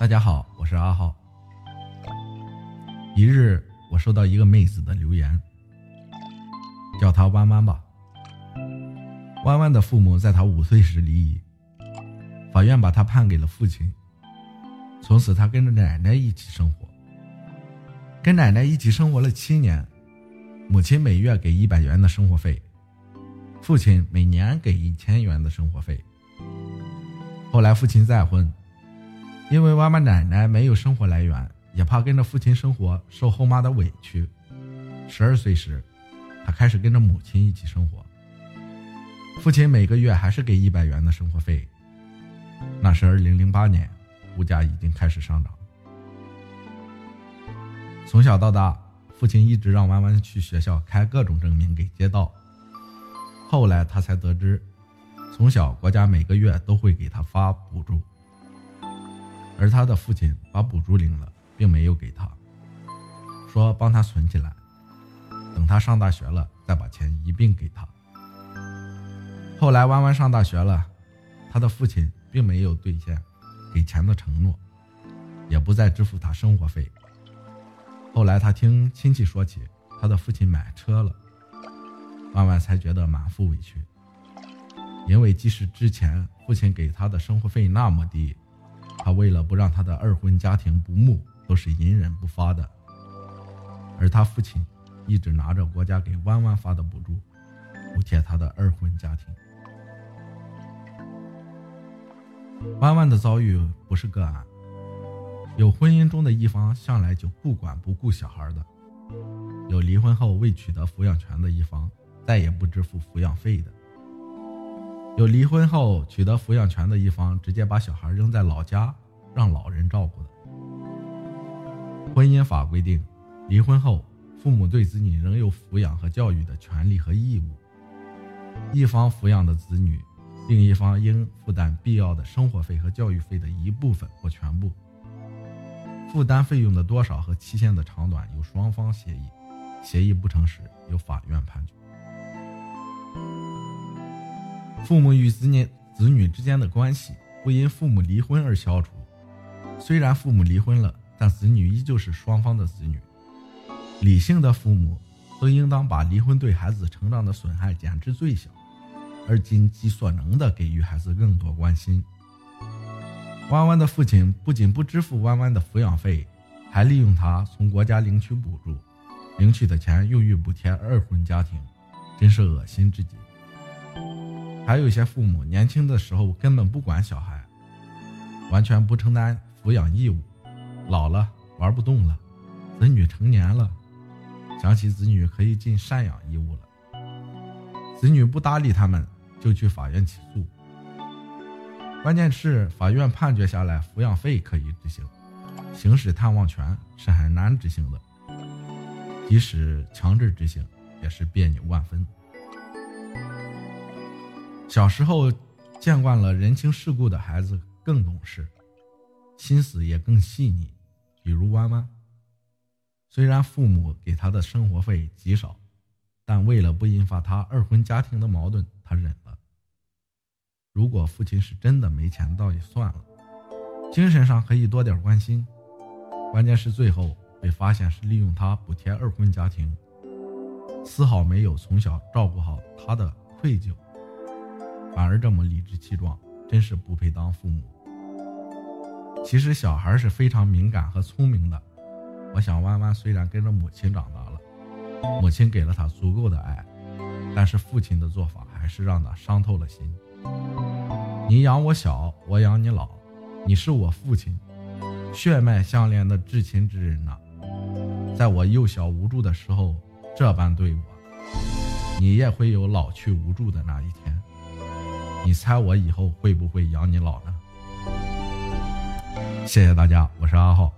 大家好，我是阿浩。一日，我收到一个妹子的留言，叫她弯弯吧。弯弯的父母在她五岁时离异，法院把她判给了父亲。从此，她跟着奶奶一起生活，跟奶奶一起生活了七年。母亲每月给一百元的生活费，父亲每年给一千元的生活费。后来，父亲再婚。因为弯弯奶奶没有生活来源，也怕跟着父亲生活受后妈的委屈。十二岁时，他开始跟着母亲一起生活。父亲每个月还是给一百元的生活费。那是二零零八年，物价已经开始上涨。从小到大，父亲一直让弯弯去学校开各种证明给街道。后来他才得知，从小国家每个月都会给他发补助。而他的父亲把补助领了，并没有给他，说帮他存起来，等他上大学了再把钱一并给他。后来弯弯上大学了，他的父亲并没有兑现给钱的承诺，也不再支付他生活费。后来他听亲戚说起他的父亲买车了，弯弯才觉得满腹委屈，因为即使之前父亲给他的生活费那么低。为了不让他的二婚家庭不睦，都是隐忍不发的。而他父亲一直拿着国家给弯弯发的补助，补贴他的二婚家庭。弯弯的遭遇不是个案，有婚姻中的一方向来就不管不顾小孩的，有离婚后未取得抚养权的一方再也不支付抚养费的。有离婚后取得抚养权的一方，直接把小孩扔在老家，让老人照顾的。婚姻法规定，离婚后父母对子女仍有抚养和教育的权利和义务。一方抚养的子女，另一方应负担必要的生活费和教育费的一部分或全部。负担费用的多少和期限的长短由双方协议，协议不成时由法院判决。父母与子女子女之间的关系不因父母离婚而消除。虽然父母离婚了，但子女依旧是双方的子女。理性的父母都应当把离婚对孩子成长的损害减至最小，而尽己所能的给予孩子更多关心。弯弯的父亲不仅不支付弯弯的抚养费，还利用他从国家领取补助，领取的钱用于补贴二婚家庭，真是恶心至极。还有一些父母年轻的时候根本不管小孩，完全不承担抚养义务，老了玩不动了，子女成年了，想起子女可以尽赡养义务了，子女不搭理他们，就去法院起诉。关键是法院判决下来，抚养费可以执行，行使探望权是很难执行的，即使强制执行，也是别扭万分。小时候见惯了人情世故的孩子更懂事，心思也更细腻。比如弯弯，虽然父母给他的生活费极少，但为了不引发他二婚家庭的矛盾，他忍了。如果父亲是真的没钱，倒也算了，精神上可以多点关心。关键是最后被发现是利用他补贴二婚家庭，丝毫没有从小照顾好他的愧疚。反而这么理直气壮，真是不配当父母。其实小孩是非常敏感和聪明的。我想弯弯虽然跟着母亲长大了，母亲给了他足够的爱，但是父亲的做法还是让他伤透了心。你养我小，我养你老，你是我父亲，血脉相连的至亲之人呐。在我幼小无助的时候这般对我，你也会有老去无助的那一天。你猜我以后会不会养你老呢？谢谢大家，我是阿浩。